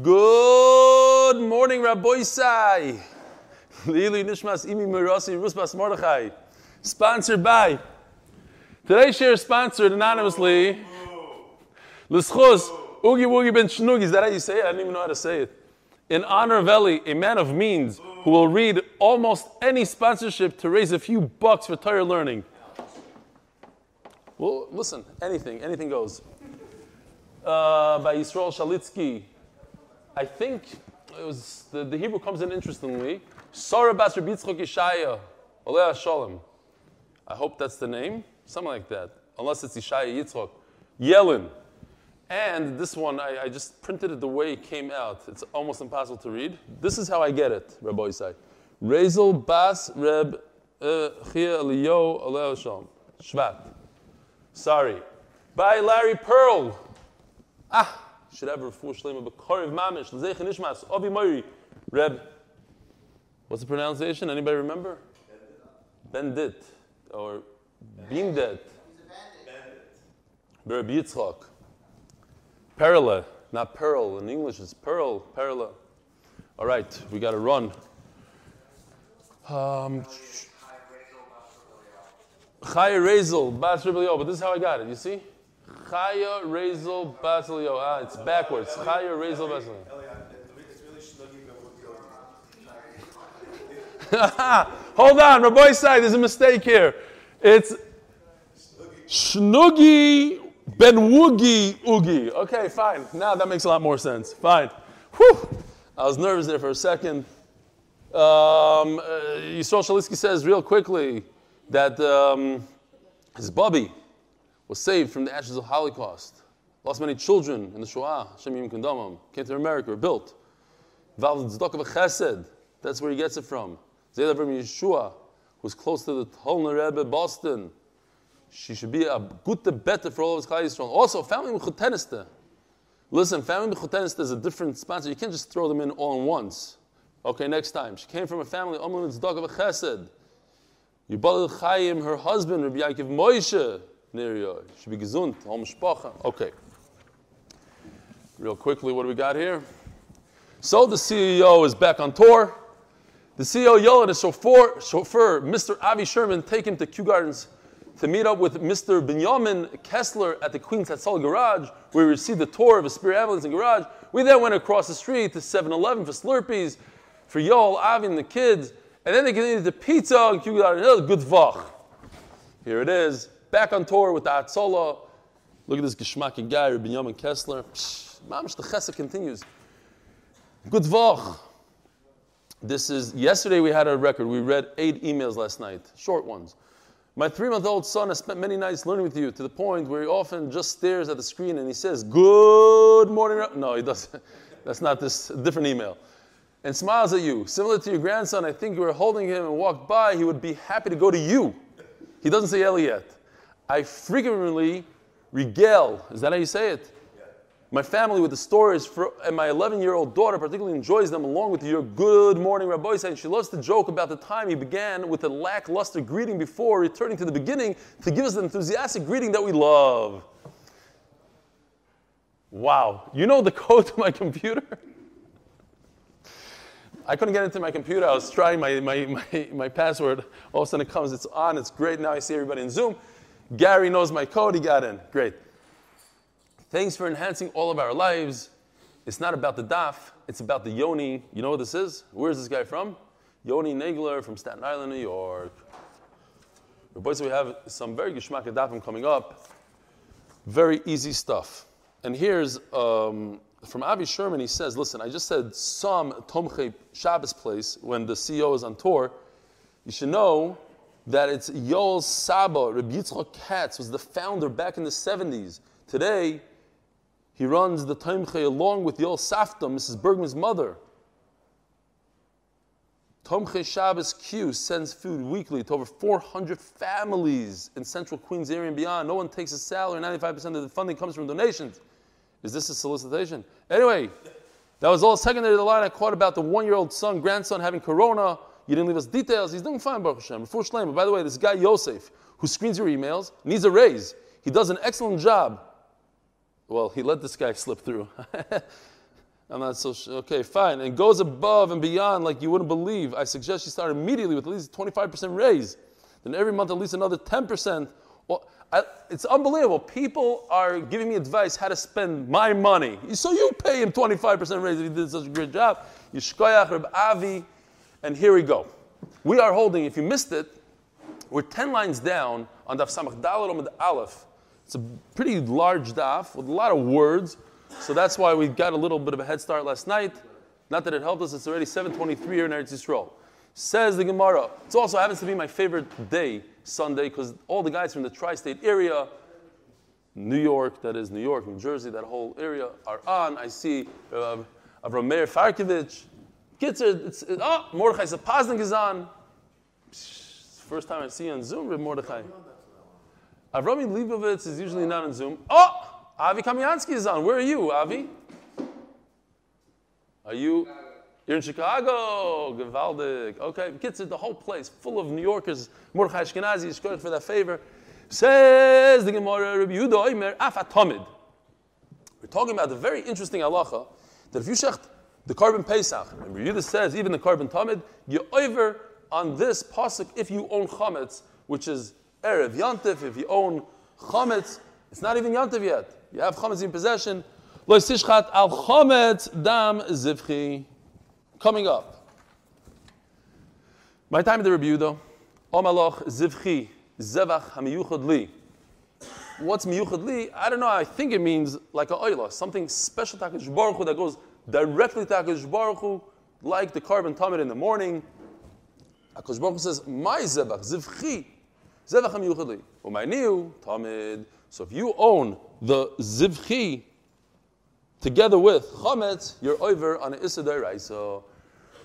Good morning, Rabbosai. Lili Nishmas Imi Mirasi Rusbas Mordechai. Sponsored by. Today's share is sponsored anonymously. L'schus Oogie Woogie Ben Shnugi. Is that how you say it? I don't even know how to say it. In honor of Eli, a man of means who will read almost any sponsorship to raise a few bucks for Torah learning. Well, listen, anything, anything goes. Uh, by Yisrael Shalitsky. I think it was the, the Hebrew comes in interestingly. Sarah Bas Rabbi Yitzchok Yeshaya, Oleh Shalom. I hope that's the name, something like that. Unless it's Yeshaya Yitzchok. Yellen. And this one, I, I, just printed it the way it came out. It's almost impossible to read. This is how I get it, Rabbosai. Rezel Bas Reb uh, Chia Eliyo Oleh Shalom. Shvat. Sorry. By Larry Pearl. Ah, should have a full shlema b'korev mamish l'zeich nishmas ovi moiri Reb. What's the pronunciation? Anybody remember? Bendit or Bindet. Reb Yitzchak. Perla, not pearl. In English, it's pearl. Perla. All right, we got to run. Um, Chaya Rezel, Bas but this is how I got it. You see? Chaya Rezel Basilio. Ah, it's backwards. Chaya Rezel Basilio. Hold on, Rabbosai, there's a mistake here. It's Shnuggy Ben Woogie Oogie. Okay, fine. Now that makes a lot more sense. Fine. Whew. I was nervous there for a second. Um, uh, Yisrael says real quickly that um, his Bubby was saved from the ashes of Holocaust. Lost many children in the Shoah. Hashem Yim Kandamam. Came to America, built. Tzedakah Chesed. That's where he gets it from. Zayla from Yeshua, who's close to the Tolner Rebbe, Boston. She should be a good better for all of his Klal Yisrael. Also, family mechuteniste. Listen, family mechuteniste is a different sponsor. You can't just throw them in all at once. Okay, next time. She came from a family, Omlin Tzedakah Chesed. Yubal Chaim, her husband, Rabbi Yaakov Moshe, Nerio. Should be gesund. Okay. Real quickly, what do we got here? So the CEO is back on tour. The CEO yelled at his chauffeur, chauffeur, Mr. Avi Sherman, take him to Kew Gardens to meet up with Mr. Benjamin Kessler at the Queen's Hatzalah Garage, where we received the tour of a Spirit Ambulance and Garage. We then went across the street to 7 Eleven for Slurpees, for Yoel, Avi, and the kids. And then they continued to pizza and Kew Gardens. Good vach. Here it is. Back on tour with the Hatzalah. Look at this geschmacky guy, Rabbi Benjamin Kessler. Mamish, the chesed continues. Good vach. This is, yesterday we had a record. We read eight emails last night, short ones. My three month old son has spent many nights learning with you to the point where he often just stares at the screen and he says, Good morning. No, he doesn't. That's not this different email. And smiles at you. Similar to your grandson, I think you were holding him and walked by, he would be happy to go to you. He doesn't say Eli yet. I frequently regale, is that how you say it? My family with the stories, for, and my 11 year old daughter particularly enjoys them along with your good morning, Rabbi And she loves to joke about the time he began with a lackluster greeting before returning to the beginning to give us the enthusiastic greeting that we love. Wow. You know the code to my computer? I couldn't get into my computer. I was trying my, my, my, my password. All of a sudden it comes, it's on, it's great. Now I see everybody in Zoom. Gary knows my code, he got in. Great. Thanks for enhancing all of our lives. It's not about the daf, it's about the Yoni. You know what this is? Where's this guy from? Yoni Nagler from Staten Island, New York. Boys, we have some very geschmack dafim coming up. Very easy stuff. And here's um, from Avi Sherman. He says, "Listen, I just said some Tomche Shabbos place when the CEO is on tour. You should know that it's Yoel Saba. Rabbi Yitzchak Katz was the founder back in the 70s. Today, he runs the Tomche along with Yoel Safta, Mrs. Bergman's mother. Tomche Shabbos Q sends food weekly to over 400 families in central Queens area and beyond. No one takes a salary. 95% of the funding comes from donations. Is this a solicitation? Anyway, that was all secondary to the line I caught about the one-year-old son, grandson having corona. You didn't leave us details. He's doing fine, Baruch Hashem. Before Shlema, by the way, this guy Yosef, who screens your emails, needs a raise. He does an excellent job. Well, he let this guy slip through. I'm not so sure. Okay, fine. And goes above and beyond like you wouldn't believe. I suggest you start immediately with at least 25% raise. Then every month at least another 10%. Well, I, it's unbelievable. People are giving me advice how to spend my money. So you pay him 25% raise if he did such a great job. Yishkoyach Reb Avi. And here we go. We are holding, if you missed it, we're 10 lines down on Daf Samach Dalet Omid Aleph. It's a pretty large daf with a lot of words. So that's why we got a little bit of a head start last night. Not that it helped us, it's already 723 here in Eretz Yisrael. Says the Gemara. It also happens to be my favorite day, Sunday, because all the guys from the tri state area, New York, that is New York, New Jersey, that whole area, are on. I see uh, Avram Meir Farkovich. Kitzer, it's, it, oh, Mordechai Sapaznik is on. First time I see you on Zoom, Reb Mordechai. Avrami Leibovitz is usually not on Zoom. Oh! Avi Kamiansky is on. Where are you, Avi? Are you? You're in Chicago. Gewaldig. Okay. Kids, the whole place full of New Yorkers. Mordechai Ashkenazi is good for that favor. Says the Gemara, Rabbi Yehuda Oimer, Afatomid. We're talking about the very interesting halacha that if you shecht the korban Pesach, Rabbi Yehuda says even the korban Tamid, you over on this pasuk if you own chametz, which is erev yantif. If you own chametz, it's not even yantif yet. You have chametz in possession. Lo al chametz dam zivchi. Coming up. My time of the review though. Omaloch zivchi zevach hamiyuchad li. What's miyuchad li? I don't know. I think it means like a oila, something special to Baruch Hu that goes directly to Hakadosh Baruch Hu, like the korban tamid in the morning. Hakadosh Baruch Hu says, "My zevach zivchi zevach hamiyuchad li." Umayniu tamid. So if you own the zivchi together with chametz, you're over on an isidai right. So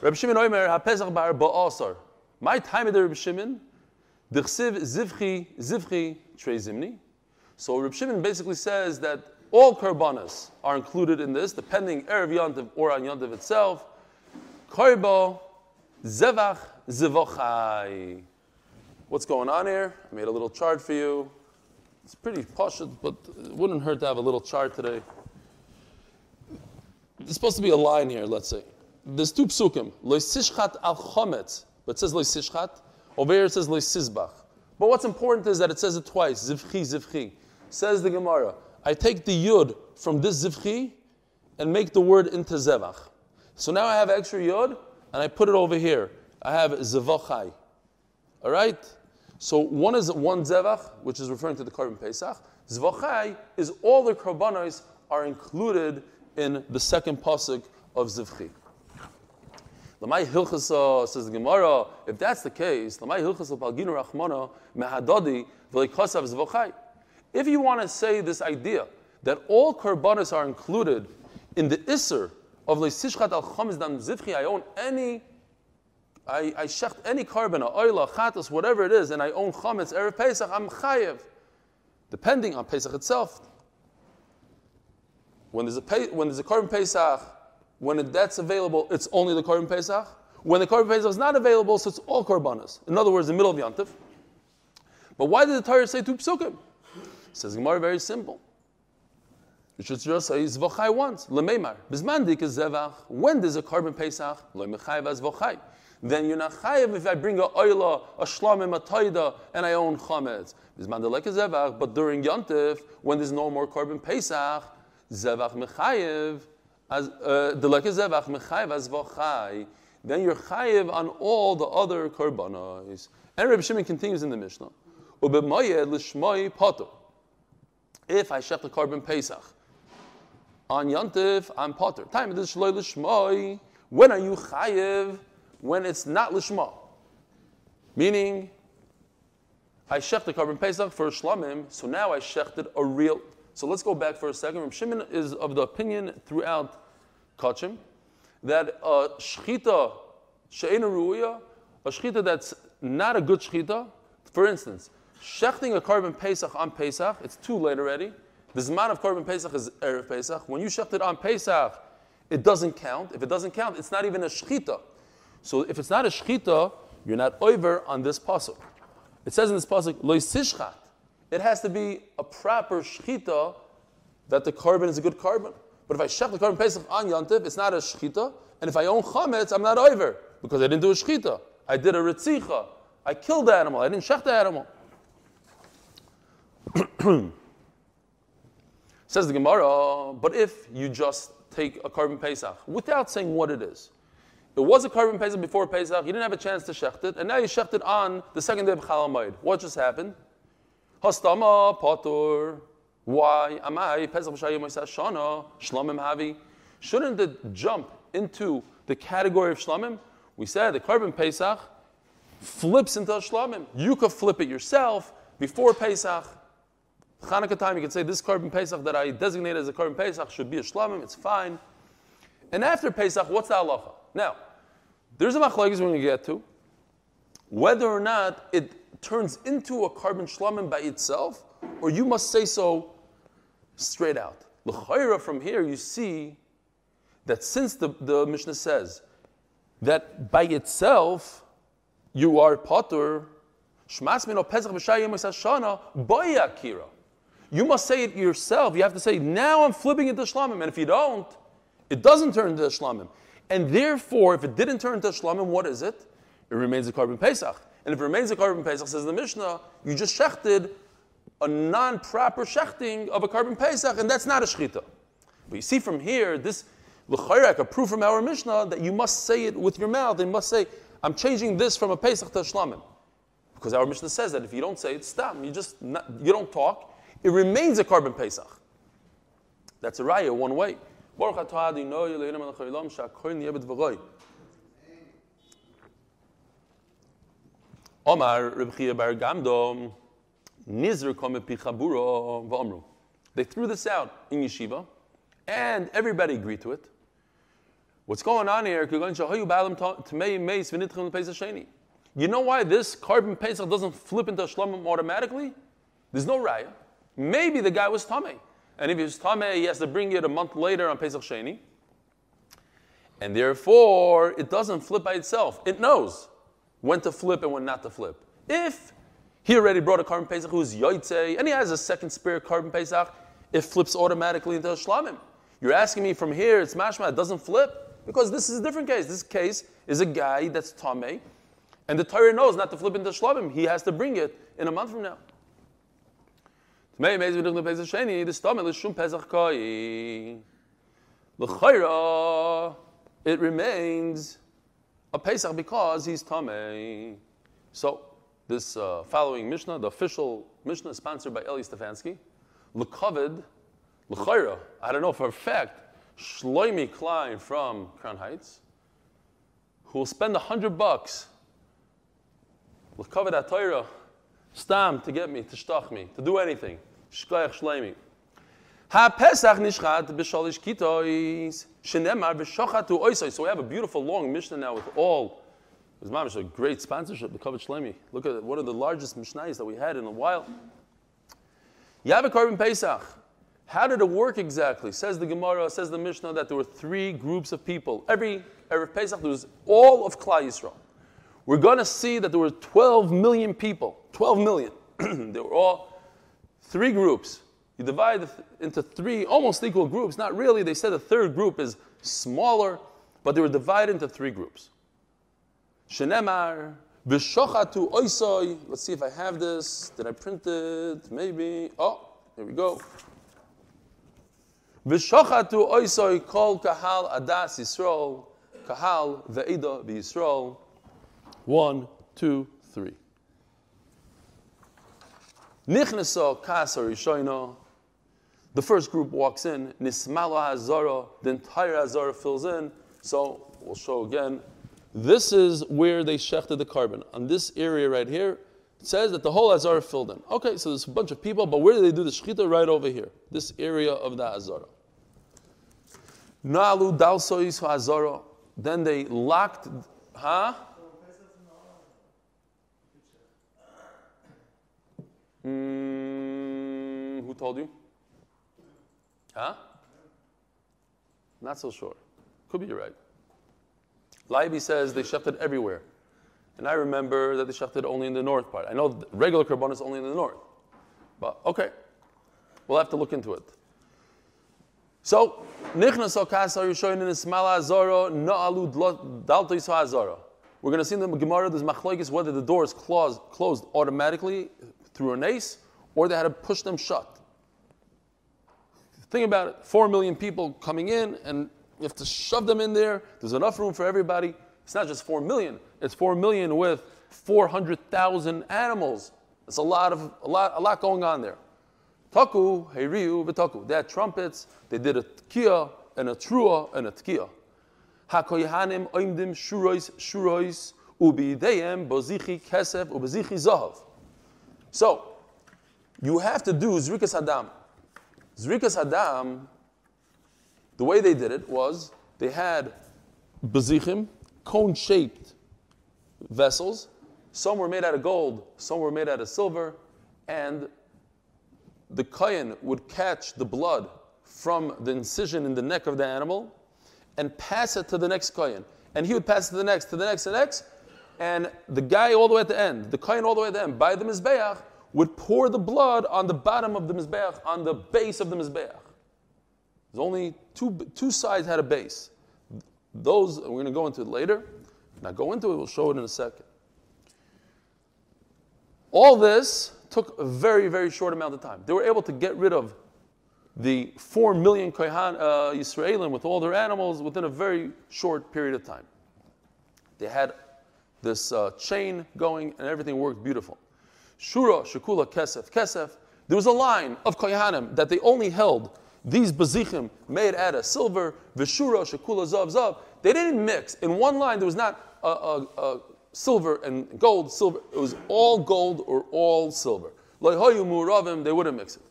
Reb Shimon Omer hapesach bar ba'asar. My time of the Reb Shimon, dichsiv zivchi zivchi trei zimni. So Reb Shimon basically says that all karbanas are included in this, depending erev yantiv or on yantiv itself. Karbo zevach zivochai. What's going on here? I made a little chart for you. It's pretty posh, but it wouldn't hurt to have a little chart today. There's supposed to be a line here, let's say. There's two psukim. Loisishchat al chometz, but it says loisishchat. Over here it says loisizbach. But what's important is that it says it twice. Zivchi, zivchi. Says the Gemara. I take the yud from this zivchi and make the word into zevach. So now I have extra yud and I put it over here. I have zevachai. All right? So one is one zevach, which is referring to the korban pesach. Zvachai is all the korbanos are included in the second pasuk of zivchi. Lamai hilchasa says the Gemara. If that's the case, lamai hilchasa palginu rachmana mehadadi v'leikasav zvachai. If you want to say this idea that all korbanos are included in the iser of leisishchat al chametz dam zivchi, I own any I, I shecht any korban, oila, chatos, whatever it is, and I own chametz erev Pesach, I'm chayev, depending on Pesach itself. When there's a when there's a korban Pesach, when that's available, it's only the korban Pesach. When the korban Pesach is not available, so it's all korbanos. In other words, the middle of Yantif. But why did the Torah say two psukim? Says Gemara, very simple. You should just say zvachai once. Lemeimar. Bismandik is zevach. When there's a korban Pesach, lo mechayv as zvachai then you're not chayiv if I bring a oila, a shlamim, a taida, and I own chametz. But during Yontif, when there's no more korban Pesach, zevach mechayiv, as uh, the like zevach mechayiv as v'chai, then you're chayiv on all the other korbanos. And Rabbi Shimon continues in the Mishnah. Ubemaye l'shmoi pato. If I shech the korban Pesach on Yontif, I'm potter. Time it is shloi l'shmoi. When are you chayiv? when it's not lishma. Meaning, I shechted the korban pesach for shlamim, so now I shechted a real. So let's go back for a second. Rav Shimon is of the opinion throughout Kachim that a shchita she'ena ruya, a shchita that's not a good shchita, for instance, shechting a korban pesach on Pesach, it's too late already. The zman of korban pesach is erev pesach. When you shechted on Pesach, it doesn't count. If it doesn't count, it's not even a shchita. So if it's not a shchita, you're not over on this pasuk. It says in this pasuk, loy sishchat. It has to be a proper shchita that the korban is a good korban. But if I shech the korban pesach on yontif, it's not a shchita. And if I own chametz, I'm not over because I didn't do a shchita. I did a ritzicha. I killed the animal. I didn't shech the animal. Says the Gemara, but if you just take a korban pesach without saying what it is, it was a korban pesach before pesach. You didn't have a chance to shecht it, and now you shecht it on the second day of Chalamayid. What just happened? Hastama patur. Why? Amai pesach shana shlamim havi. Shouldn't it jump into the category of shlamim? We said the korban pesach flips into a shlamim. You could flip it yourself before pesach. Chanukah time, you could say this korban pesach that I designate as a korban pesach should be a shlamim. It's fine. And after pesach, what's the halacha? Now, there's a machlokes we're going to get to. Whether or not it turns into a korban shlamim by itself, or you must say so straight out. L'chayra from here, you see that since the, the Mishnah says that by itself you are potter, shmas mino pesach b'shayim shana boya You must say it yourself. You have to say, now I'm flipping into shlamim. And if you don't, it doesn't turn into shlamim. And therefore, if it didn't turn into shlamim, what is it? It remains a korban pesach. And if it remains a korban pesach, says the Mishnah, you just shechted a non-proper shechting of a korban pesach, and that's not a shechita. But you see from here, this l'chayrak, a proof from our Mishnah that you must say it with your mouth. You must say, "I'm changing this from a pesach to a shlamim," because our Mishnah says that if you don't say it, stop. You just not, you don't talk. It remains a korban pesach. That's a raya one way. Omar Reb Bar Gamdom Nizr V'omru. They threw this out in yeshiva, and everybody agreed to it. What's going on here? You know why this korban pesach doesn't flip into shlomim automatically? There's no raya. Maybe the guy was tamei, and if he was tamei, he has to bring it a month later on Pesach Sheni, and therefore it doesn't flip by itself. It knows when to flip and when not to flip. If he already brought a korban pesach who's yoitze, and he has a second spare korban pesach. It flips automatically into a shlamim. You're asking me from here, it's mashma, it doesn't flip? Because this is a different case. This case is a guy that's tame, and the Torah knows not to flip into shlamim. He has to bring it in a month from now. It remains a Pesach because he's Tameh. So, this uh, following Mishnah, the official Mishnah sponsored by Eli Stefansky, L'kovid, L'chayra, I don't know for a fact, Shloimi Klein from Crown Heights, who will spend a hundred bucks, L'kovid Atayra, stam to get me, to shtach me, to do anything. Shkoyach Shloimi. Ha-Pesach nishchat b'shalish kitois, shenemar b'shachatu oisoi. So we have a beautiful long Mishnah now with all It was mamish a great sponsorship, the Kavod Shlemi. Look at one of the largest Mishnayos that we had in a while. Korban Pesach. How did it work exactly? Says the Gemara, says the Mishnah that there were three groups of people. Every Erev Pesach, there was all of Klal Yisrael. We're going to see that there were 12 million people. 12 million. they were all three groups. You divide into three almost equal groups. Not really. They said the third group is smaller, but they were divided into three groups. Shenemar, Vishochatu oisoi. Let's see if I have this. Did I print it? Maybe. Oh, here we go. Vishochatu oisoi kol kahal adas Yisrael. Kahal ve'ida v'Yisrael. One, two, three. Nichneso kasar yishoino. The first group walks in. Nismala hazara. The entire hazara fills in. So we'll show again. This is where they shechted the korban. On this area right here, it says that the whole Azara filled in. Okay, so there's a bunch of people, but where do they do the shechita? Right over here, this area of the Azara. Nalu dalsois Azara. Then they locked, huh? Mm, who told you? Huh? Not so sure. Could be right. Leiby says they shechted everywhere. And I remember that they shechted only in the north part. I know regular korban is only in the north. But okay, we'll have to look into it. So, Nichnas okasa Rishoyin in Ismala Azoro Na'alu Dalto Yisha Azoro. We're going to see in the Gemara there's machlokes whether the door is closed, closed automatically through an ace or they had to push them shut. Think about it: four million people coming in, and you have to shove them in there. There's enough room for everybody. It's not just four million; it's four million with four hundred thousand animals. It's a lot of a lot a lot going on there. Taku, Heiriu, v'taku. They had trumpets, they did a tkiya and a trua and a tkiya. HaKoyhanim oimdim shurois shurois ubideyem bozichi kesef ubezichi zahav. So, you have to do Zrikas Hadam. Zrikas Hadam, the way they did it was they had bezichim, cone shaped vessels. Some were made out of gold, some were made out of silver, and the kohen would catch the blood from the incision in the neck of the animal and pass it to the next kohen. And he would pass it to the next, to the next, to the next. And the guy all the way at the end, the kohen all the way at the end, by the Mizbeach, would pour the blood on the bottom of the Mizbeach, on the base of the Mizbeach. There's only two, two sides had a base. Those, we're going to go into it later. Now go into it, we'll show it in a second. All this took a very, very short amount of time. They were able to get rid of the four million Kohan, uh, Yisraelim with all their animals within a very short period of time. They had this uh, chain going and everything worked beautiful. Shura, Shakula, Kesef, Kesef. There was a line of Kohanim that they only held these bezichim made out of silver, Vishura, Shakula, Zav, Zav. They didn't mix. In one line, there was not a, a, a silver and gold, silver. It was all gold or all silver. They wouldn't mix it.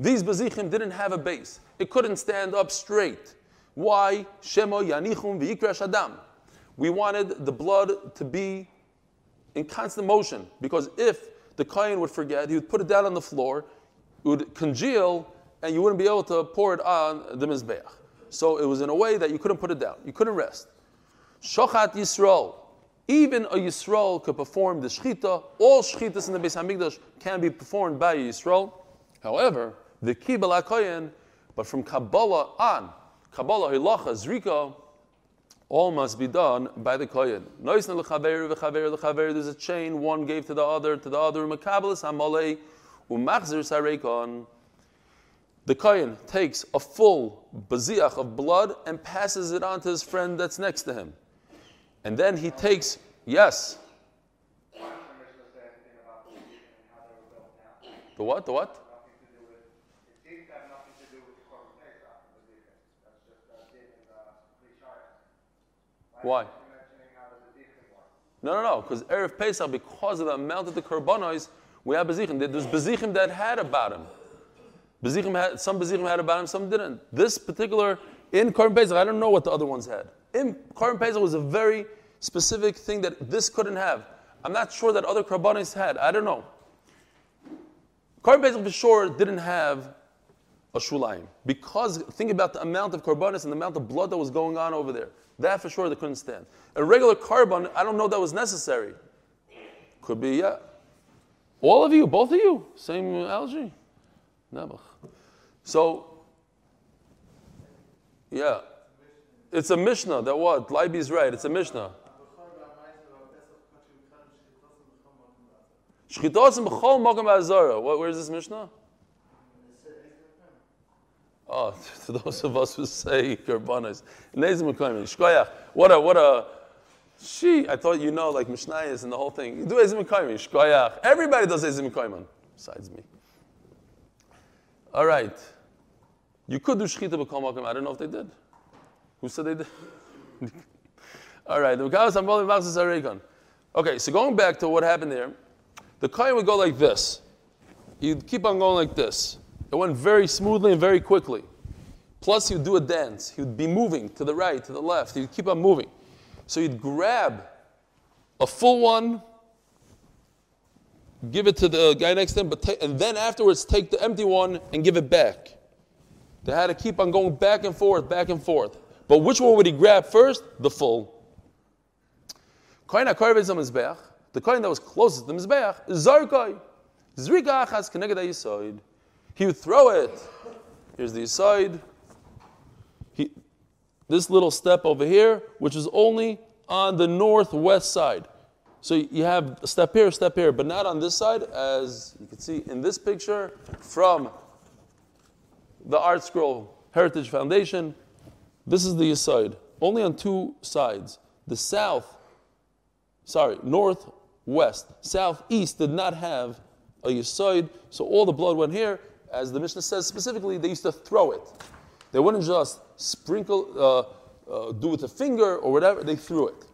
These bezichim didn't have a base. It couldn't stand up straight. Why? Shemo yanichum shadam. We wanted the blood to be in constant motion because if the kohen would forget, he would put it down on the floor, it would congeal, and you wouldn't be able to pour it on the mizbeach. So it was in a way that you couldn't put it down. You couldn't rest. Shochat Yisrael. Even a Yisrael could perform the Shechita. All Shechitas in the Beis Hamikdash can be performed by a Yisrael. However, the Kibbal HaKoyen, but from Kabbalah on, Kabbalah Hilacha Zrika, all must be done by the Kohen. There's a chain, one gave to the other, to the other. The Kohen takes a full baziach of blood and passes it on to his friend that's next to him. And then he takes, yes. The what? The what? Why? No, no, no. Because Erev Pesach, because of the amount of the korbanos, we have bezichim. There's bezichim that had about him. Bezichim had, some bezichim had about him, some didn't. This particular, in Korban Pesach, I don't know what the other ones had in Korban Pesach was a very specific thing that this couldn't have. I'm not sure that other Karbanis had. I don't know. Korban Pesach for sure didn't have a Shulayim. Because think about the amount of Karbanis and the amount of blood that was going on over there. That for sure they couldn't stand. A regular korban, I don't know that was necessary. Could be, yeah. All of you, both of you, same allergy. Nebuch. So, yeah. It's a Mishnah that what? Leiby is right. It's a Mishnah. B'chol azara. Where is this Mishnah? Oh, to those of us who say karbanos, shkoyach. What a what a. She, I thought you know like Mishnayos and the whole thing. You do ezim mekayim, shkoyach. Everybody does ezim mekayim, besides me. All right, you could do shchita b'chol mokum. I don't know if they did. Who said they did? All right. Okay, so going back to what happened there, the Kohen would go like this. He'd keep on going like this. It went very smoothly and very quickly. Plus, he would do a dance. He would be moving to the right, to the left. He'd keep on moving. So he'd grab a full one, give it to the guy next to him, but ta- and then afterwards take the empty one and give it back. They had to keep on going back and forth, back and forth. But which one would he grab first? The full. The coin that was closest to the Mizbeach is Zarkoi. Zrika Achaz Keneged. He would throw it Here's the side. He, this little step over here, which is only on the northwest side. So you have a step here, a step here, but not on this side, as you can see in this picture from the Art Scroll Heritage Foundation. This is the side, only on two sides. The south, sorry, northwest, southeast did not have a yisoid, so all the blood went here. As the Mishnah says specifically, they used to throw it. They wouldn't just sprinkle, uh, uh, do with a finger or whatever, they threw it.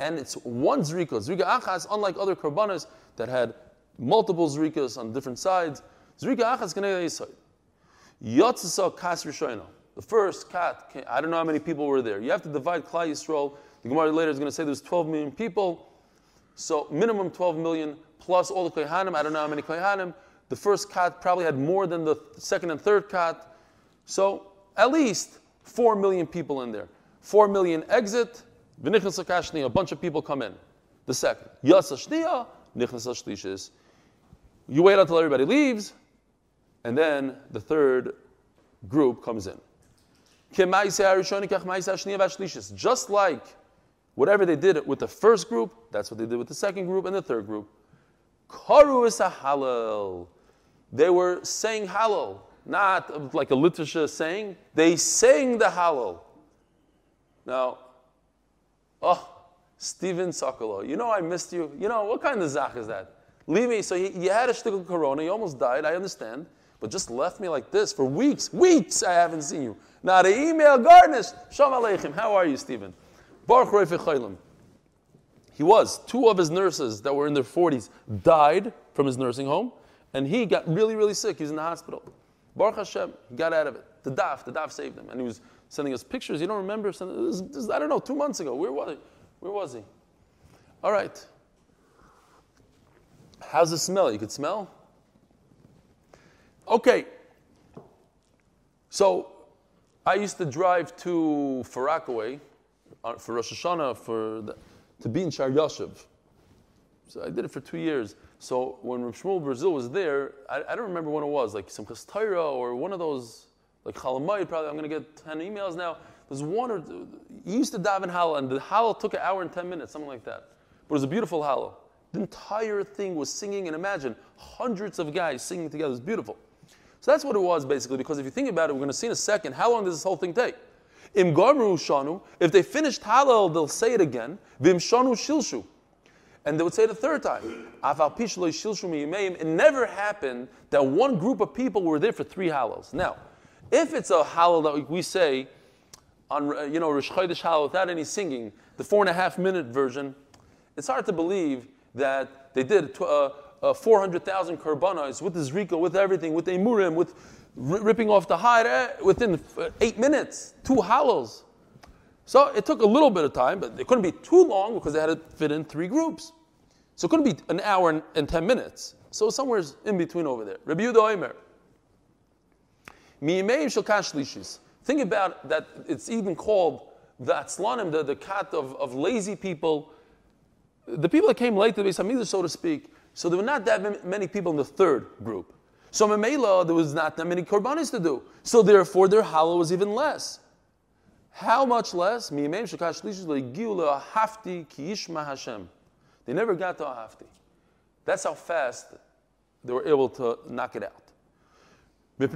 And it's one zrika. Zrika achas, unlike other karbanas that had multiple zrikas on different sides, zrika achas. Yotzasa kas rishoyna. The first cat, I don't know how many people were there. You have to divide Klal Yisrael. The Gemara later is going to say there's 12 million people. So minimum 12 million plus all the Kohanim. I don't know how many Kohanim. The first cat probably had more than the second and third cat. So at least 4 million people in there. 4 million exit, a bunch of people come in. The second. You wait until everybody leaves, and then the third group comes in. Just like whatever they did with the first group, that's what they did with the second group and the third group. Karu is a halal. They were saying halal, not like a literature saying. They sang the halal. Now, oh, Steven Sokolo, you know I missed you. You know, what kind of zach is that? Leave me. So you had a shtickle corona, you almost died, I understand, but just left me like this for weeks. Weeks I haven't seen you. Not an email, garnish. Shalom Aleichem. How are you, Stephen? Baruch. He was. Two of his nurses that were in their 40s died from his nursing home, and he got really, really sick. He's in the hospital. Baruch Hashem, he got out of it. The daf, the daf saved him. And he was sending us pictures. You don't remember? Was, it I don't know, two months ago. Where was he? Where was he? All right. How's the smell? You could smell? Okay. So I used to drive to Far Rockaway uh, for Rosh Hashanah for the, to be in Shor Yoshuv. So I did it for two years. So when Rav Shmuel Brazil was there, I, I, don't remember when it was, like some Torah or one of those, like Chalamayit, probably, I'm going to get 10 emails now. There's one or two, he used to daven halal, and the halal took an hour and 10 minutes, something like that. But it was a beautiful halal. The entire thing was singing, and imagine hundreds of guys singing together. It was beautiful. So that's what it was basically, because if you think about it, we're going to see in a second, how long does this whole thing take? Im Garmu Shanu, if they finished Halal, they'll say it again. Vim Shanu Shilshu. And they would say it a third time. It never happened that one group of people were there for three halals. Now, if it's a halal that we say on you know Rosh Chodesh without any singing, the four and a half minute version, it's hard to believe that they did uh, uh, 400,000 karbanas with the zrika, with everything, with the imurim, with ripping off the hide eh, within uh, eight minutes, two hollows. So it took a little bit of time, but it couldn't be too long because they had to fit in three groups. So it couldn't be an hour and, and 10 minutes. So somewhere in between over there. Rabbi Yehuda Omer. Think about that, it's even called the Atzlanim, the, the cat of, of lazy people. The people that came late to the Beis so to speak. So there were not that many people in the third group. So Mamela, there was not that many korbanis to do. So therefore, their halal was even less. How much less? They never got to a hafti. That's how fast they were able to knock it out. Because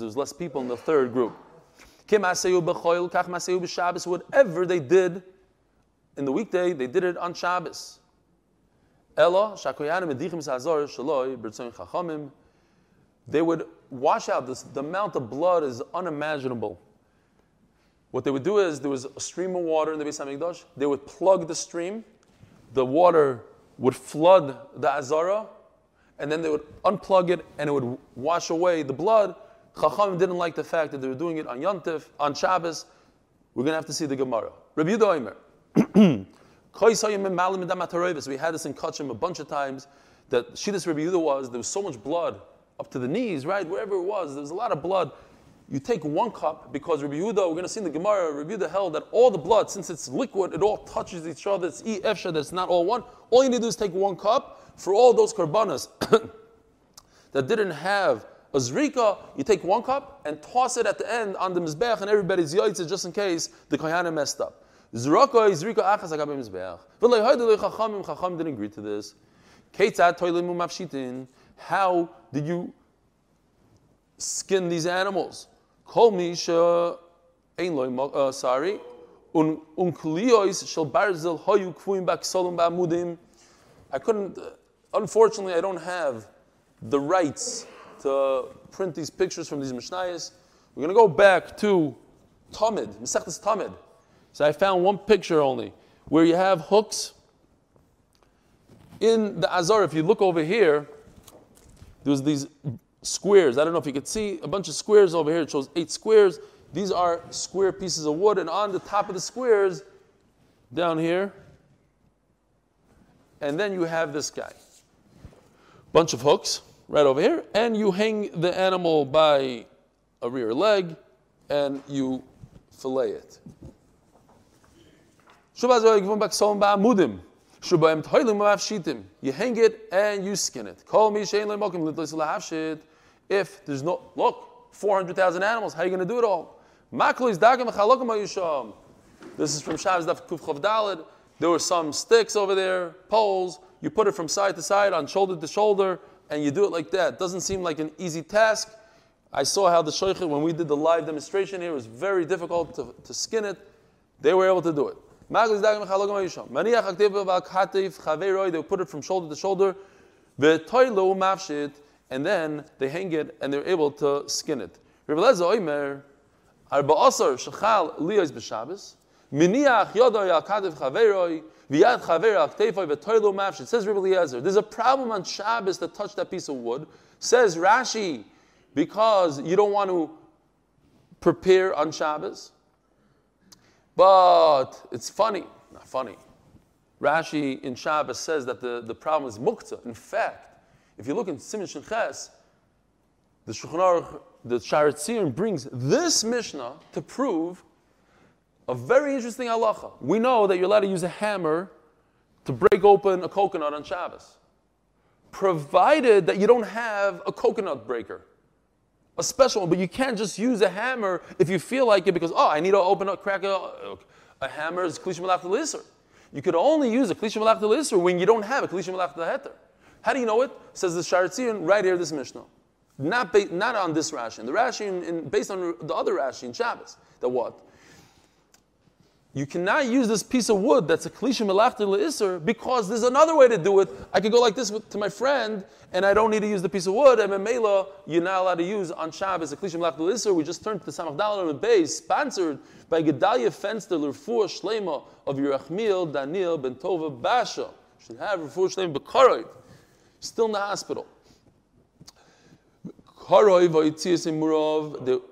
there was less people in the third group. Whatever they did in the weekday, they did it on Shabbos. They would wash out this, the amount of blood is unimaginable. What they would do is there was a stream of water in the Beis Hamikdash. They would plug the stream, the water would flood the Azara, and then they would unplug it and it would wash away the blood. Chachamim didn't like the fact that they were doing it on Yontif, on Shabbos. We're going to have to see the Gemara. Rabbi Yudah we had this in Kachim a bunch of times that Shidduch Rabbi Yehuda was, there was so much blood up to the knees, right? Wherever it was, there was a lot of blood. You take one cup because Rabbi Yehuda, we're going to see in the Gemara, Rabbi Yehuda held that all the blood, since it's liquid, it all touches each other. It's efsha, that's not all one. All you need to do is take one cup for all those karbanas that didn't have A zrika, you take one cup and toss it at the end on the mizbeach, and everybody's yaitz just in case the kohanim messed up. Zraka is zrika achas agab mizbeach. Haydu chachamim, chachamim didn't agree to this. How did you skin these animals? Kol misha ein loy, uh. Un unkliois shel barzel ba'amudim. I couldn't, uh, unfortunately, I don't have the rights to print these pictures from these Mishnayos. We're going to go back to Tamid, Mesechtes Tamid. So I found one picture only where you have hooks in the Azar. If you look over here, there's these squares. I don't know if you could see a bunch of squares over here. It shows eight squares. These are square pieces of wood, and on the top of the squares, down here, and then you have this guy. Bunch of hooks right over here, and you hang the animal by a rear leg, and you fillet it. You hang it and you skin it. If there's no, look, 400,000 animals, how are you going to do it all? This is from Shabbos Daf Kuf Chav. There were some sticks over there, poles. You put it from side to side, on shoulder to shoulder, and you do it like that. Doesn't seem like an easy task. I saw how the Shoichet, when we did the live demonstration here, it was very difficult to, to skin it. They were able to do it. They put it from shoulder to shoulder, and then they hang it and they're able to skin it. It says Rabbi Eliezer. There's a problem on Shabbos to touch that piece of wood. Says Rashi, because you don't want to prepare on Shabbos. But it's funny, not funny. Rashi in Shabbos says that the, the problem is mukta. In fact, if you look in Simon Shinches, the Shulchan the Sharet brings this Mishnah to prove a very interesting halacha. We know that you're allowed to use a hammer to break open a coconut on Shabbos, provided that you don't have a coconut breaker, a special one. But you can't just use a hammer if you feel like it because, oh, I need to open up, crack a, a hammer is klishim malach You could only use a klishim malach when you don't have a klishim malach. How do you know it? Says the Shaar Hatziyun right here, this Mishnah. Not, ba- not on this Rashi. The Rashi, in, in, based on the other Rashi in Shabbos. That what? You cannot use this piece of wood that's a klisha melachta le'isr because there's another way to do it. I could go like this with, to my friend and I don't need to use the piece of wood. And Mela, you're not allowed to use on Shabbos a klisha melachta le'isr. We just turned to the Samach Dalal on the base, sponsored by Gedalia Fenster L'Rfua Shlema of Yerachmiel Daniel Ben Tova Basha. Should have Rfua Shlema B'Karoid. Still in the hospital. The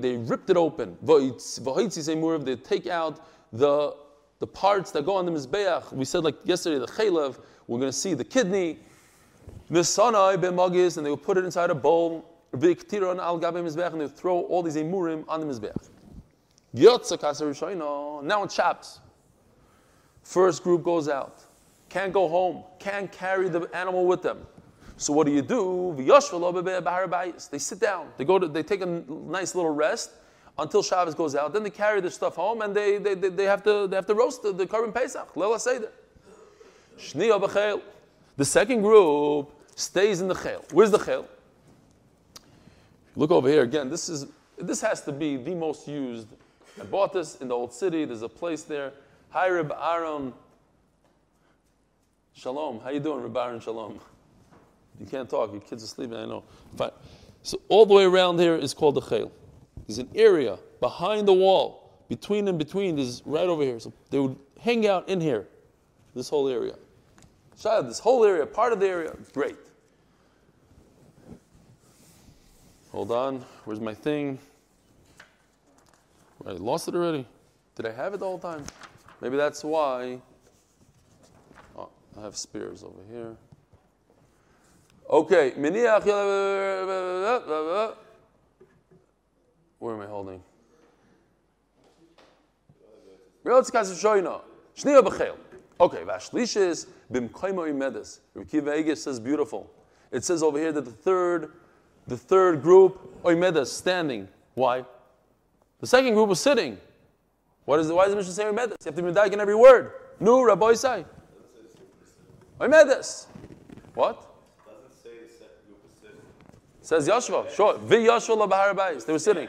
they ripped it open. They take out the, the parts that go on the Mizbeach. We said like yesterday, the Chalev, we're going to see the kidney. Misanai ben Magis, and they would put it inside a bowl. And they throw all these Emurim on the Mizbeach. Now it's Shabbos. First group goes out. Can't go home. Can't carry the animal with them. So what do you do? They sit down. They go to, they take a nice little rest until Shabbos goes out. Then they carry their stuff home and they, they, they, they have, to, they have to roast the, the Korban Pesach. Lela Seder. The second group stays in the chel. Where's the chel? Look over here again. This is this has to be the most used. I bought this in the old city. There's a place there. Hi, Reb Aaron. Shalom. How you doing, Reb Aaron? Shalom. You can't talk. Your kids are sleeping. I know. Fine. So all the way around here is called the chayil. There's an area behind the wall, between and between. Is right over here. So they would hang out in here, this whole area. Shad, this whole area, part of the area, great. Hold on. Where's my thing? I lost it already. Did I have it the whole time? Maybe that's why. Have spears over here. Okay, Where am I holding? Okay, Vashlish bim koimo imedes. Kiva says beautiful. It says over here that the third The third group, oimedas, standing. Why? The second group was sitting. What is the, why does the Mishnah say oimedas? You have to be medayik in every word. Nu, Rabbosai. Oimedas. What? Says Yashva. Sure. Vi Yashva Bahar Bayis. They were sitting.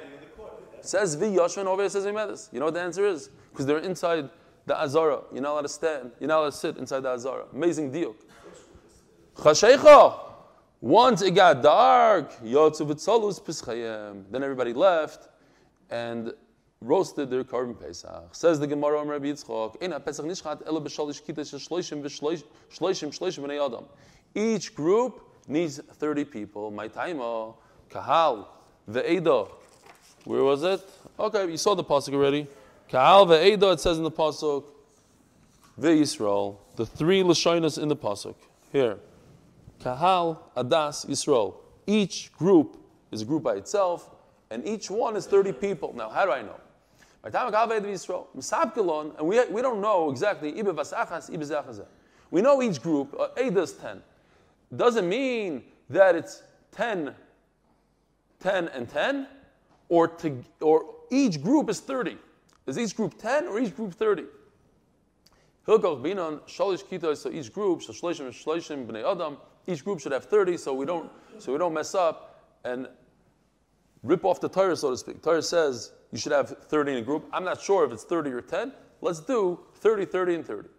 Says Vi Yashva and over here says Oimedas. You know what the answer is? Because they're inside the Azara. You're not allowed to stand. You're not allowed to sit inside the Azara. Amazing deal. Chashecha. Once it got dark, Yotzu V'tzolus Pischayim. Then everybody left and roasted their korban Pesach. Says the Gemara on Rabbi Yitzchok, Pesach nishchat kitas shloishim v'shloishim shloishim b'nei Adam. Each group needs 30 people. My taimo, kahal, ve'eda. Where was it? Okay, you saw the pasuk already. Kahal ve'eda, it says in the pasuk. Ve'yisrael. The three lashonas in the pasuk. Here. Kahal, Adas, Yisrael. Each group is a group by itself, and each one is 30 people. Now, how do I know? Misabkelon, and we, we don't know exactly, we know each group, uh, is 10. Doesn't mean that it's 10, 10 and 10, or, to, or each group is 30. Is each group 10 or each group 30? Hilkach binan shalish. So each group bnei adam. Each group should have thirty, so we don't so we don't mess up and rip off the Torah, so to speak. Torah says you should have thirty in a group. I'm not sure if it's thirty or ten. Let's do 30, 30, and 30.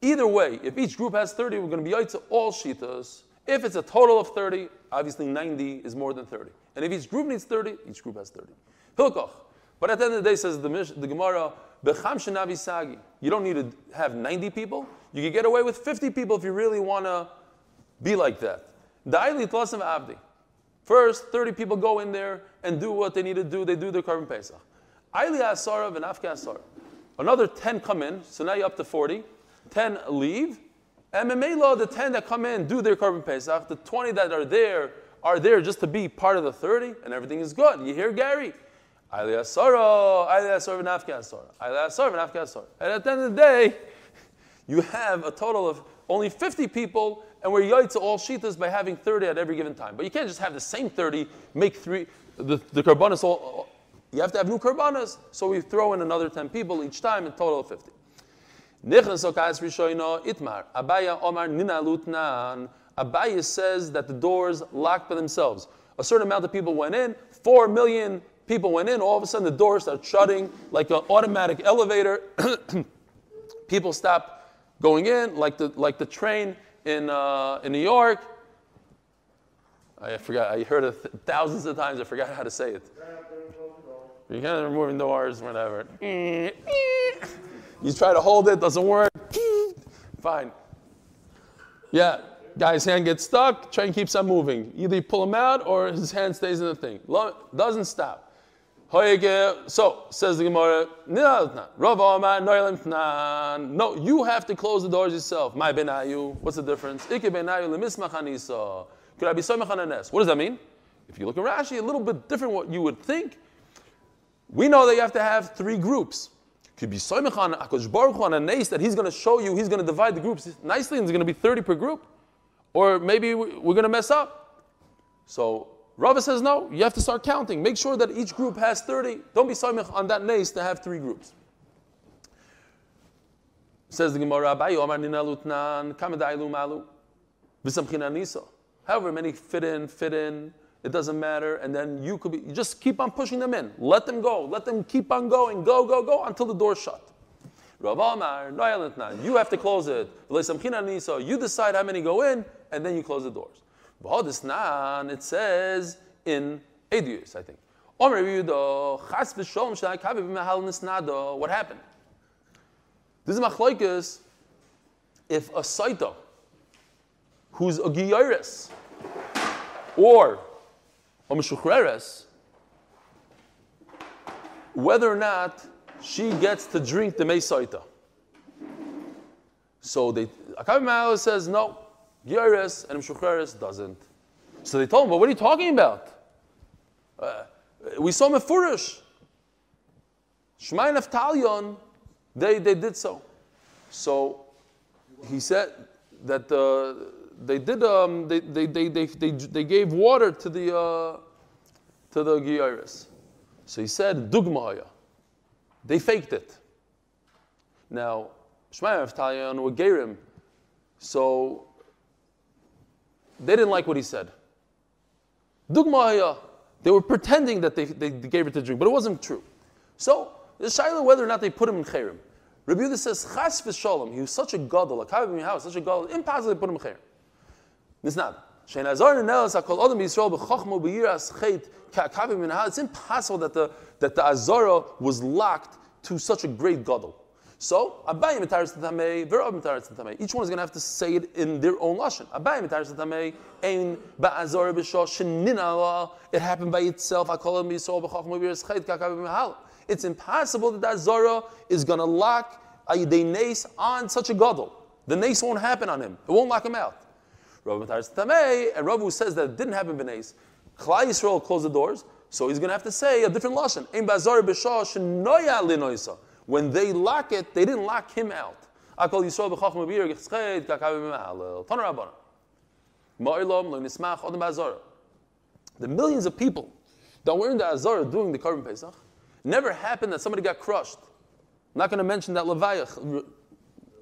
Either way, if each group has 30, we're going to be to all shitas. If it's a total of 30, obviously 90 is more than 30. And if each group needs 30, each group has 30. Hilkoch. But at the end of the day, says the, the Gemara, you don't need to have 90 people. You can get away with 50 people if you really want to be like that. Abdi. First, 30 people go in there and do what they need to do. They do their korban pesach. Aili Asarav and v'nafka asara. Another 10 come in, so now you're up to 40. 10 leave. And the 10 that come in do their korban pesach. The 20 that are there are there just to be part of the 30, and everything is good. You hear Gary? Aili Asarav, Aili Asarav and Afka Asarav. Aili Asarav and Afka Asarav. And at the end of the day, you have a total of only 50 people, and we're yaitz all shitas by having 30 at every given time. But you can't just have the same 30, make three, the, the karbanas all, you have to have new karbanas, so we throw in another 10 people each time, in total of 50. Itmar, Abaye Omar Abaye says that the doors locked by themselves. A certain amount of people went in, 4 million People went in, all of a sudden the doors start shutting like an automatic elevator. People stop going in, like the, like the train in, uh, in New York. I forgot, I heard it th- thousands of times, I forgot how to say it. You can't remove doors, whatever. you try to hold it, doesn't work. Fine. Yeah, guy's hand gets stuck, train keeps on moving. Either you pull him out or his hand stays in the thing. Doesn't stop. So, says the Gemara, no, you have to close the doors yourself. My benayu, what's the difference? Could I be What does that mean? If you look at Rashi, a little bit different what you would think. We know that you have to have three groups. Could be Soimechan, Akosh Baruch on a nace that he's going to show you, he's going to divide the groups nicely, and it's going to be 30 per group. Or maybe we're going to mess up. So Rava says no, you have to start counting. Make sure that each group has 30. Don't be samich on that nace to have three groups. Says the Gemara, However many fit in, fit in, it doesn't matter, and then you could be, you just keep on pushing them in. Let them go. Let them keep on going. Go, go, go until the door's shut. Rav Omar, you have to close it. You decide how many go in, and then you close the doors. It says in Edius, I think. Omer Yehuda, chas v'sholom shenakavi b'mehal nisnado. What happened? This is machloikus. If a saita who's a giyaris or a meshuchreres, whether or not she gets to drink the mesaita. So they, Akavi says no. Yeres and Mshucheres doesn't. So they told him, well, what are you talking about? Uh, we saw Mefurish. Shmai Naftalion, they, they did so. So he said, that uh, they did um, they, they, they, they, they, they gave water to the uh, to the Giyaris. So he said, Dugmaya. They faked it. Now, Shmaya Avtalion were Gerim, so they didn't like what he said. They were pretending that they, they, gave it to drink, but it wasn't true. So, the Shaila whether or not they put him in Cherim. Rabbi Yehuda says, Chas v'shalom, he was such a gadol, a kavim house, such a gadol, impossible to put him in Cherim. It's not. It's impossible that the, that the Azara was locked to such a great gadol. So, Abayim mitaris tamei, Verav mitaris tamei. Each one is going to have to say it in their own lashon. Abayim mitaris tamei, ein ba'azor b'shah shenin It happened by itself. I call it misol b'chachma b'yiras chayt kakav b'mahal. It's impossible that that Zara is going to lock a nace on such a gadol. The nace won't happen on him. It won't lock him out. Rav mitaris tamei, and Rav who says that it didn't happen b'nace. Klal Yisrael closed the doors, so he's going to have to say a different lashon. Ein ba'azor b'shah shenoya linoisa. When they lock it, they didn't lock him out. The millions of people that were in the Azara doing the Korban Pesach, never happened that somebody got crushed. I'm not going to mention that Levayach.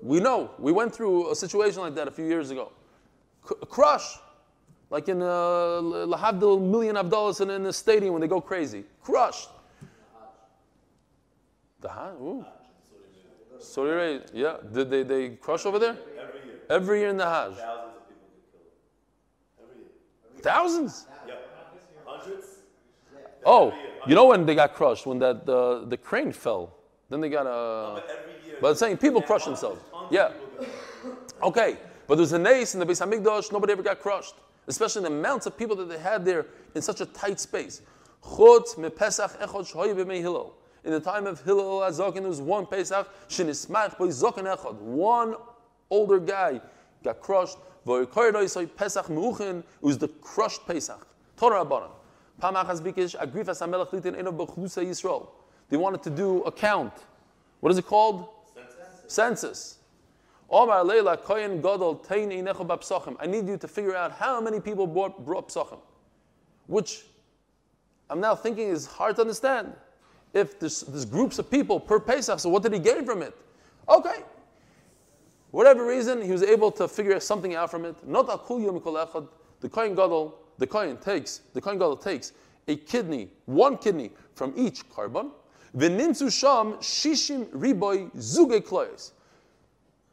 We know, we went through a situation like that a few years ago. C- crush, like in a uh, Lahavdil million of dollars in, in the stadium when they go crazy. Crushed. The Hajj? Ooh. Saudi yeah. Did they, they crush over there? Every year. Every year in the Hajj. Thousands of people get killed. Every year. Every year. Thousands? Yeah. Hundreds? Oh, you know when they got crushed? When that the, the crane fell. Then they got a. But year. But it's saying people crush themselves. Yeah. Okay. But there's a nace in the Beis Hamikdash, nobody ever got crushed. Especially the amounts of people that they had there in such a tight space. Chutz me Pesach echod shoy b'mei Hillel in the time of Hillel Azokin, there was one Pesach, Shinismach by Zokin Echad. One older guy got crushed. Pesach it was the crushed Pesach. Torah Rabbanan. Pamachas Bikish, Agrifas HaMelech Litin Eno Bechlusa Yisrael. They wanted to do a count. What is it called? Census. Census. Omar Leila Koyin Gadol Tein Inecho Bapsachim. I need you to figure out how many people brought, brought psachim. Which I'm now thinking is hard to understand if there's, groups of people per Pesach, so what did he gain from it? Okay. Whatever reason, he was able to figure something out from it. Not akul yom. The Kohen Gadol, the Kohen takes, the Kohen Gadol takes a kidney, one kidney from each korban. V'nimtzu sham shishim riboy zuge.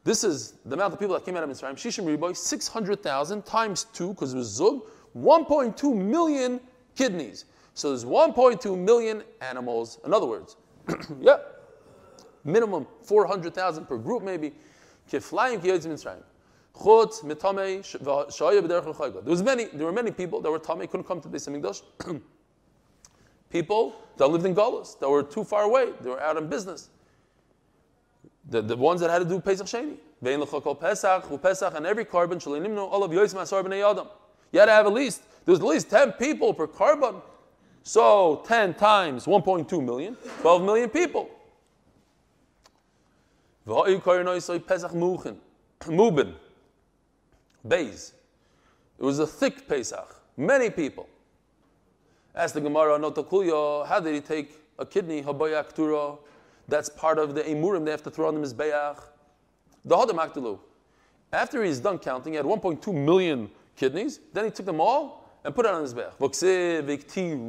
This is the amount of people that came out of Mitzrayim. Shishim riboy, 600,000 times two, because it was zug, 1.2 million kidneys. So there's 1.2 million animals. In other words, yeah, minimum 400,000 per group maybe. There was many, there were many people that were tamei, couldn't come to the Hamikdash. people that lived in Golos, that were too far away, they were out in business. The, the ones that had to do Pesach Sheni. Pesach, Pesach, and every korban, all of Yosem Asar b'nei Adam. You had to have at least, there was at least 10 people per korban. So 10 times 1.2 million, 12 million people. Mubin. Beis. It was a thick Pesach. Many people. Ask the Gemara, Notakulyo, how did he take a kidney? That's part of the Emurim they have to throw on the Mizbeach. The Hodam. After he's done counting, he had 1.2 million kidneys. Then he took them all and put it on his back.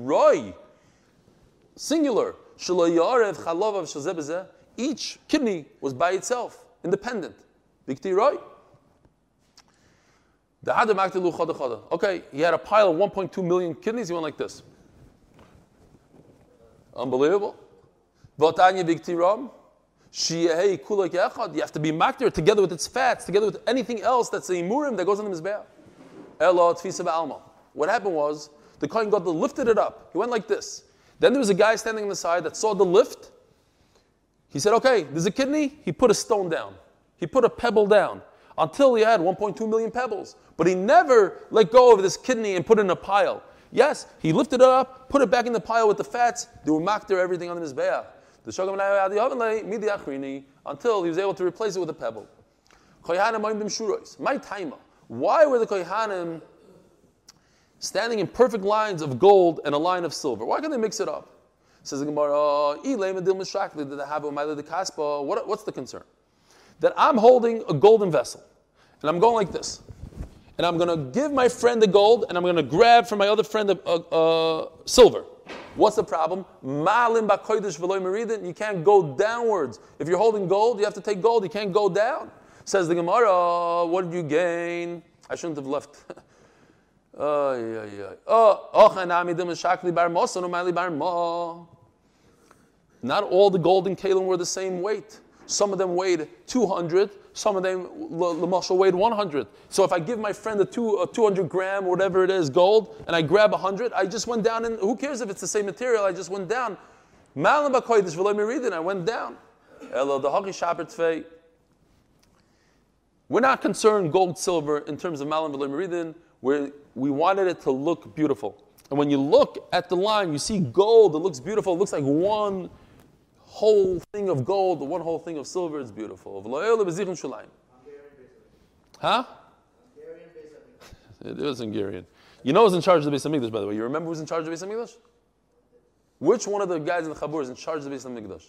roy, singular. Each kidney was by itself, independent. Vikti roy. Okay, he had a pile of 1.2 million kidneys. He went like this. Unbelievable. You have to be makdir together with its fats, together with anything else that's a imurim that goes on the mizbeach. Elo. What happened was the Kohen Gadol lifted it up. He went like this. Then there was a guy standing on the side that saw the lift. He said, Okay, there's a kidney. He put a stone down, he put a pebble down until he had 1.2 million pebbles. But he never let go of this kidney and put it in a pile. Yes, he lifted it up, put it back in the pile with the fats. They were makter everything on the Mizbeach. The Shogam until he was able to replace it with a pebble. My taima. Why were the Kohanim standing in perfect lines of gold and a line of silver? Why can't they mix it up? Says the Gemara, "Oh, "Ilay medil mishakli did they have a ma'ila kaspa? What, what's the concern? That I'm holding a golden vessel, and I'm going like this, and I'm going to give my friend the gold, and I'm going to grab from my other friend the uh, uh, silver. What's the problem? V'loy meridin. You can't go downwards. If you're holding gold, you have to take gold. You can't go down. Says the Gemara, what did you gain? I shouldn't have left. Oh. Oh. Not all the golden kalim were the same weight. Some of them weighed 200, some of them, the muscle weighed 100. So if I give my friend a, two, a 200 gram, whatever it is, gold, and I grab 100, I just went down, and who cares if it's the same material? I just went down. I went down. We're not concerned gold, silver in terms of malam v'loy. We're, we wanted it to look beautiful. And when you look at the line, you see gold, it looks beautiful. It looks like one whole thing of gold, one whole thing of silver. It's beautiful. Huh? It is Hungarian. You know who's in charge of the Beis Hamikdash, by the way. You remember who's in charge of the Beis Hamikdash? Which one of the guys in the Chabur is in charge of the Beis Hamikdash?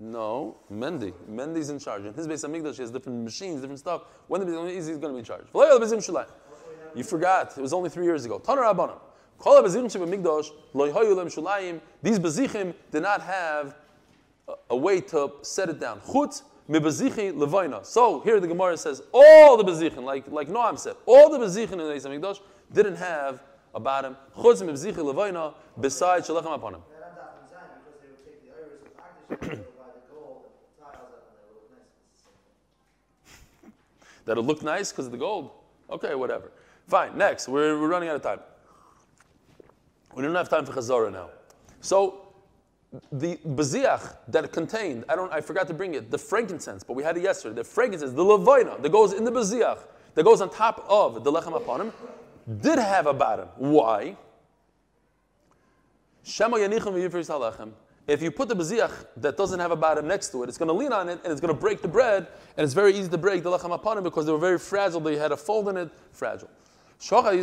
No, Mendy. Mendy's in charge. In his Beis Hamikdash, he has different machines, different stuff. When Hamikdash, he's going to be in charge. You forgot. It was only three years ago. Taner Rabbanim. These bezichim did not have a, a way to set it down. So here the Gemara says all the bezichim, like like Noam said, all the bezichim in the Beis didn't have a bottom. Besides shalechem hapanim. That I'm not design because they would take the iris of Agdish and they would buy the gold and tiles up and they would look nice. That'll look nice because of the gold. Okay, whatever. Fine. Next, we're, we're running out of time. We don't have time for Chazorah now. So the beziach that it contained, I don't, I forgot to bring it, the frankincense, but we had it yesterday. The frankincense, the levina that goes in the beziach, that goes on top of the lechem hapanim, did have a bottom. Why? If you put the beziach that doesn't have a bottom next to it, it's going to lean on it and it's going to break the bread, and it's very easy to break the lechem hapanim because they were very fragile. They had a fold in it, fragile. So it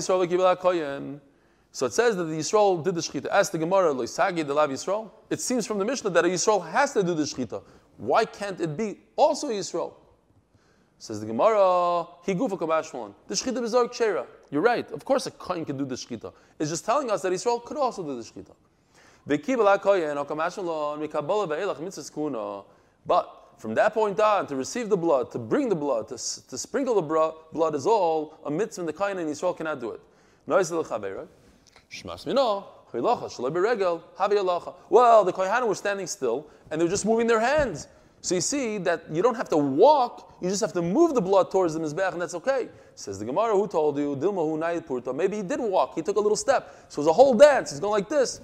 says that the Yisrael did the shechita. Ask the Gemara, Loisagi the Lav Yisrael. It seems from the Mishnah that a Yisrael has to do the shechita. Why can't it be also Yisrael? Says the Gemara, he gufa kabashmon. The shechita bizarre. You're right. Of course, a kohen can do the shechita. It's just telling us that Yisrael could also do the shechita. But from that point on, to receive the blood, to bring the blood, to, to sprinkle the bro- blood is all a mitzvah, the kohen and Yisrael cannot do it. Well, the kohanim were standing still, and they were just moving their hands. So you see that you don't have to walk, you just have to move the blood towards the mizbeach, and that's okay. Says the Gemara, who told you? Dilma hu. Maybe he did walk, he took a little step. So it was a whole dance, he's going like this.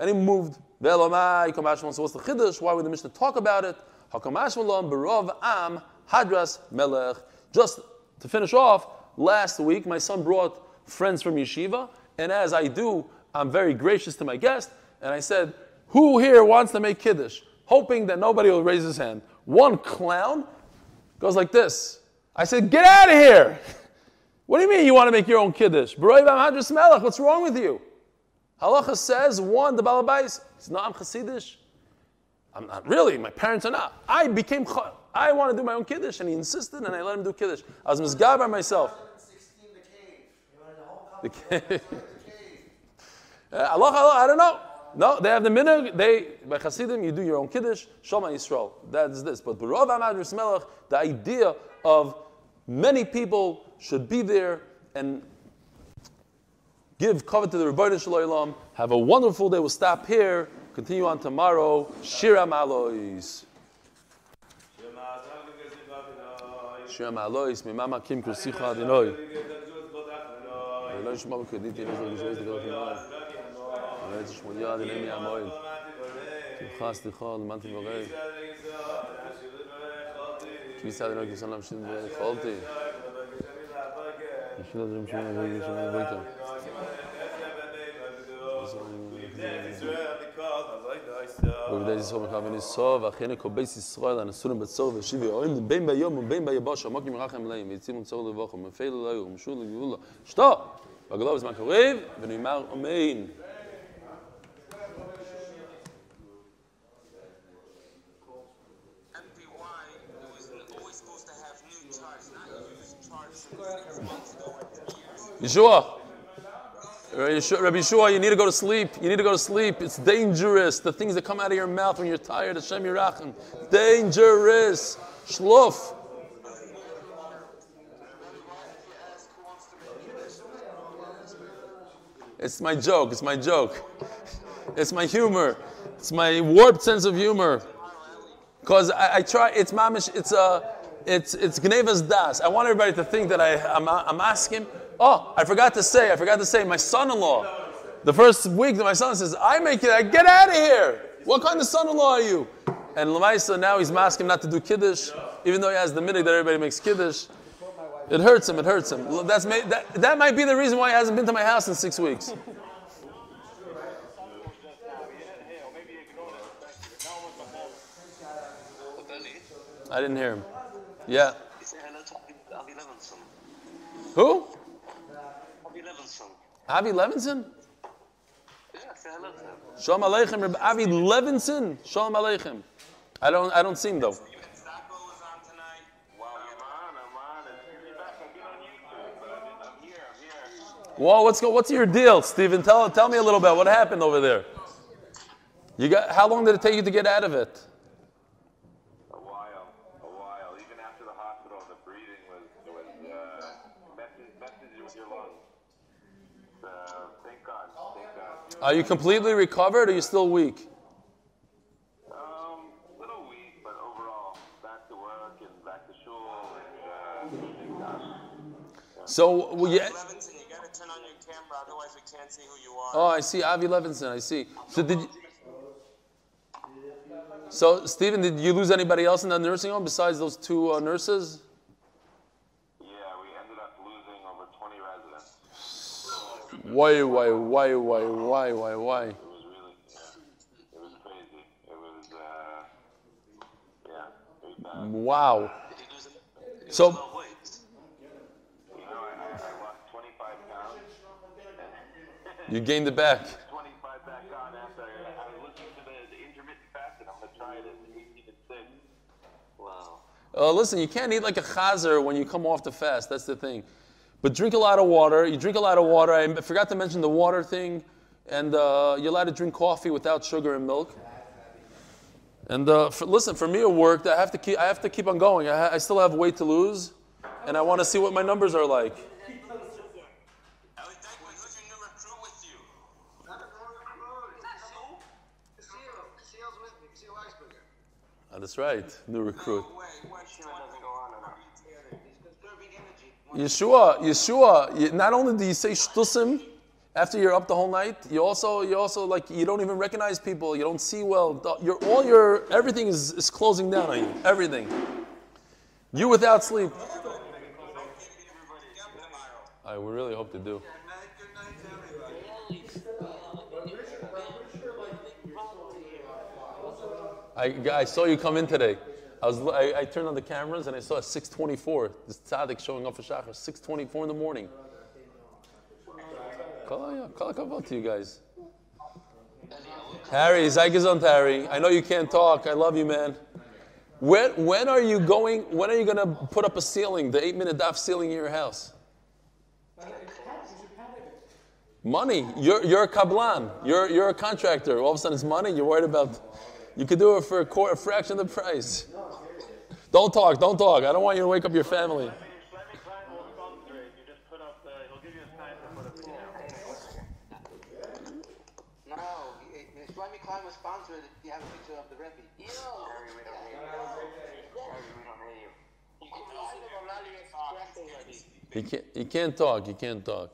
And he moved. Ve'elamai, kamashmalon. So what's the chiddush? Why would the Mishnah talk about it? Hakamashmalon, barov am, hadras melech. Just to finish off, last week my son brought friends from yeshiva, and as I do, I'm very gracious to my guest, and I said, who here wants to make kiddush? Hoping that nobody will raise his hand. One clown goes like this. I said, get out of here! What do you mean you want to make your own kiddush? What's wrong with you? Halacha says, one, the Balabais, it's not I'm Hasidish. I'm not really, my parents are not. I became, I want to do my own Kiddush, and he insisted, and I let him do Kiddush. I was misgab by myself. 16, the cave. The cave. Uh, Allah, Allah, I don't know. No, they have the minhag. They by Hasidim, you do your own kiddush. Shema Yisrael. That's this. But B'Rov Amad Melech, the idea of many people should be there and give cover to the Rebbeinu Shalom. Have a wonderful day. We'll stop here. Continue on tomorrow. Shira Malois. Shira Malois. Mimama Kim Kursicha Adinoi. ולא ישמע בקרדיטי לזו ושווה סליחה חינם. אולי תשמוניה דלם יעמוד. תמחה סליחה למדתי ברי. כביסה דלם כיסון להמשיך ויכולתי. נשאיר את זה משמונה ויגע שמונה ביתה. Israel, because I like thyself. ובדי ישרוד מלכה וניסו, ואחיינו כל בית ישראל, הנשאנו בצור ושיבי אוהים, בין ביום ובין ביבש, עמוק מרחם להם, ויצימו צור לבוכו, מפעיל אלוהי ומשול לגאולה. שתו! והגלוב בזמן קריב, ונאמר אמן. MPY it was always supposed to have new charts, not used charts from six months ago and years. Yeshua. Rabbi Yeshua, you need to go to sleep. You need to go to sleep. It's dangerous. The things that come out of your mouth when you're tired, Hashem Yirachim. Dangerous. Shluf. It's my joke. It's my joke. It's my humor. It's my warped sense of humor. Because I, I try, it's mamish, it's a, it's it's Gnevas Das. I want everybody to think that I, I'm, I'm asking. Oh, I forgot to say, I forgot to say, my son-in-law. The first week that my son says, I make it, get out of here. What kind of son-in-law are you? And Lamaisa now he's asking him not to do kiddush, even though he has the minute that everybody makes kiddush. It hurts him. It hurts him. That's may, that, that might be the reason why he hasn't been to my house in six weeks. I didn't hear him. Yeah. Say hello to Avi Levinson. Who? Avi Levinson. Yeah, say hello to him. Shalom Aleichem, Reb Avi Levinson. Shalom Aleichem. I don't, I don't see him though. Even Sacco was on tonight. Wow, I'm on, I'm on. It's really back. I've been on YouTube, but I'm, I'm here, I'm here. Whoa, what's go, what's your deal, Stephen? Tell, tell me a little bit. What happened over there? You got, how long did it take you to get out of it? A while, a while. Even after the hospital, the breathing was, was uh, messing, messing with your lungs. Uh, thank God, thank God. Are you completely recovered or are you still weak? Um, a little weak, but overall, back to work and back to shul, and uh, thank So, well, yeah. Levinson, you gotta turn on your camera, otherwise we can't see who you are. Oh, I see. Avi Levinson, I see. So did you, so, Stephen, did you lose anybody else in that nursing home besides those two uh, nurses? Yeah, we ended up losing over 20 residents. Why, why, why, why, why, why, why? Wow. So? You know, I, I, I lost 25 pounds. you gained it back. 25 back on after I, I was to the, the intermittent fasting. I'm going to try it at 18 and 6. Wow. Uh, listen, you can't eat like a chazer when you come off the fast. That's the thing. But drink a lot of water. You drink a lot of water. I forgot to mention the water thing. And uh, you're allowed to drink coffee without sugar and milk. And uh, for, listen, for me it worked. I have to keep. I have to keep on going. I, ha- I still have weight to lose, and I want to see what my numbers are like. Ah, that's right, new recruit. No way, what That doesn't go on enough. He's conserving energy. Yeshua, Yeshua. Not only do you say shtusim after you're up the whole night, you also you also like you don't even recognize people. You don't see well. Your all your everything is, is closing down on you. Everything. You without sleep. I we really hope to do. I, I saw you come in today. I was I, I turned on the cameras and I saw 6:24. This tzaddik showing up for shachar. 6:24 in the morning. Kol kol hakavod to you guys. Harry, Zygazon Harry. I know you can't talk. I love you, man. When, when are you going? When are you going to put up a ceiling, the eight-minute daf ceiling in your house? Money. You're, you're a kablan. You're, you're a contractor. All of a sudden it's money. You're worried about. You could do it for a, quarter, a fraction of the price. Don't talk. Don't talk. I don't want you to wake up your family. Shlomi Klein will sponsor. You just put up the, he'll give you a time to put up the. No, Shlomi Klein was sponsored. You have a picture the Rebbe. Harry, we don't need you. Harry, we don't need you. He can't, he can't talk. He can't talk.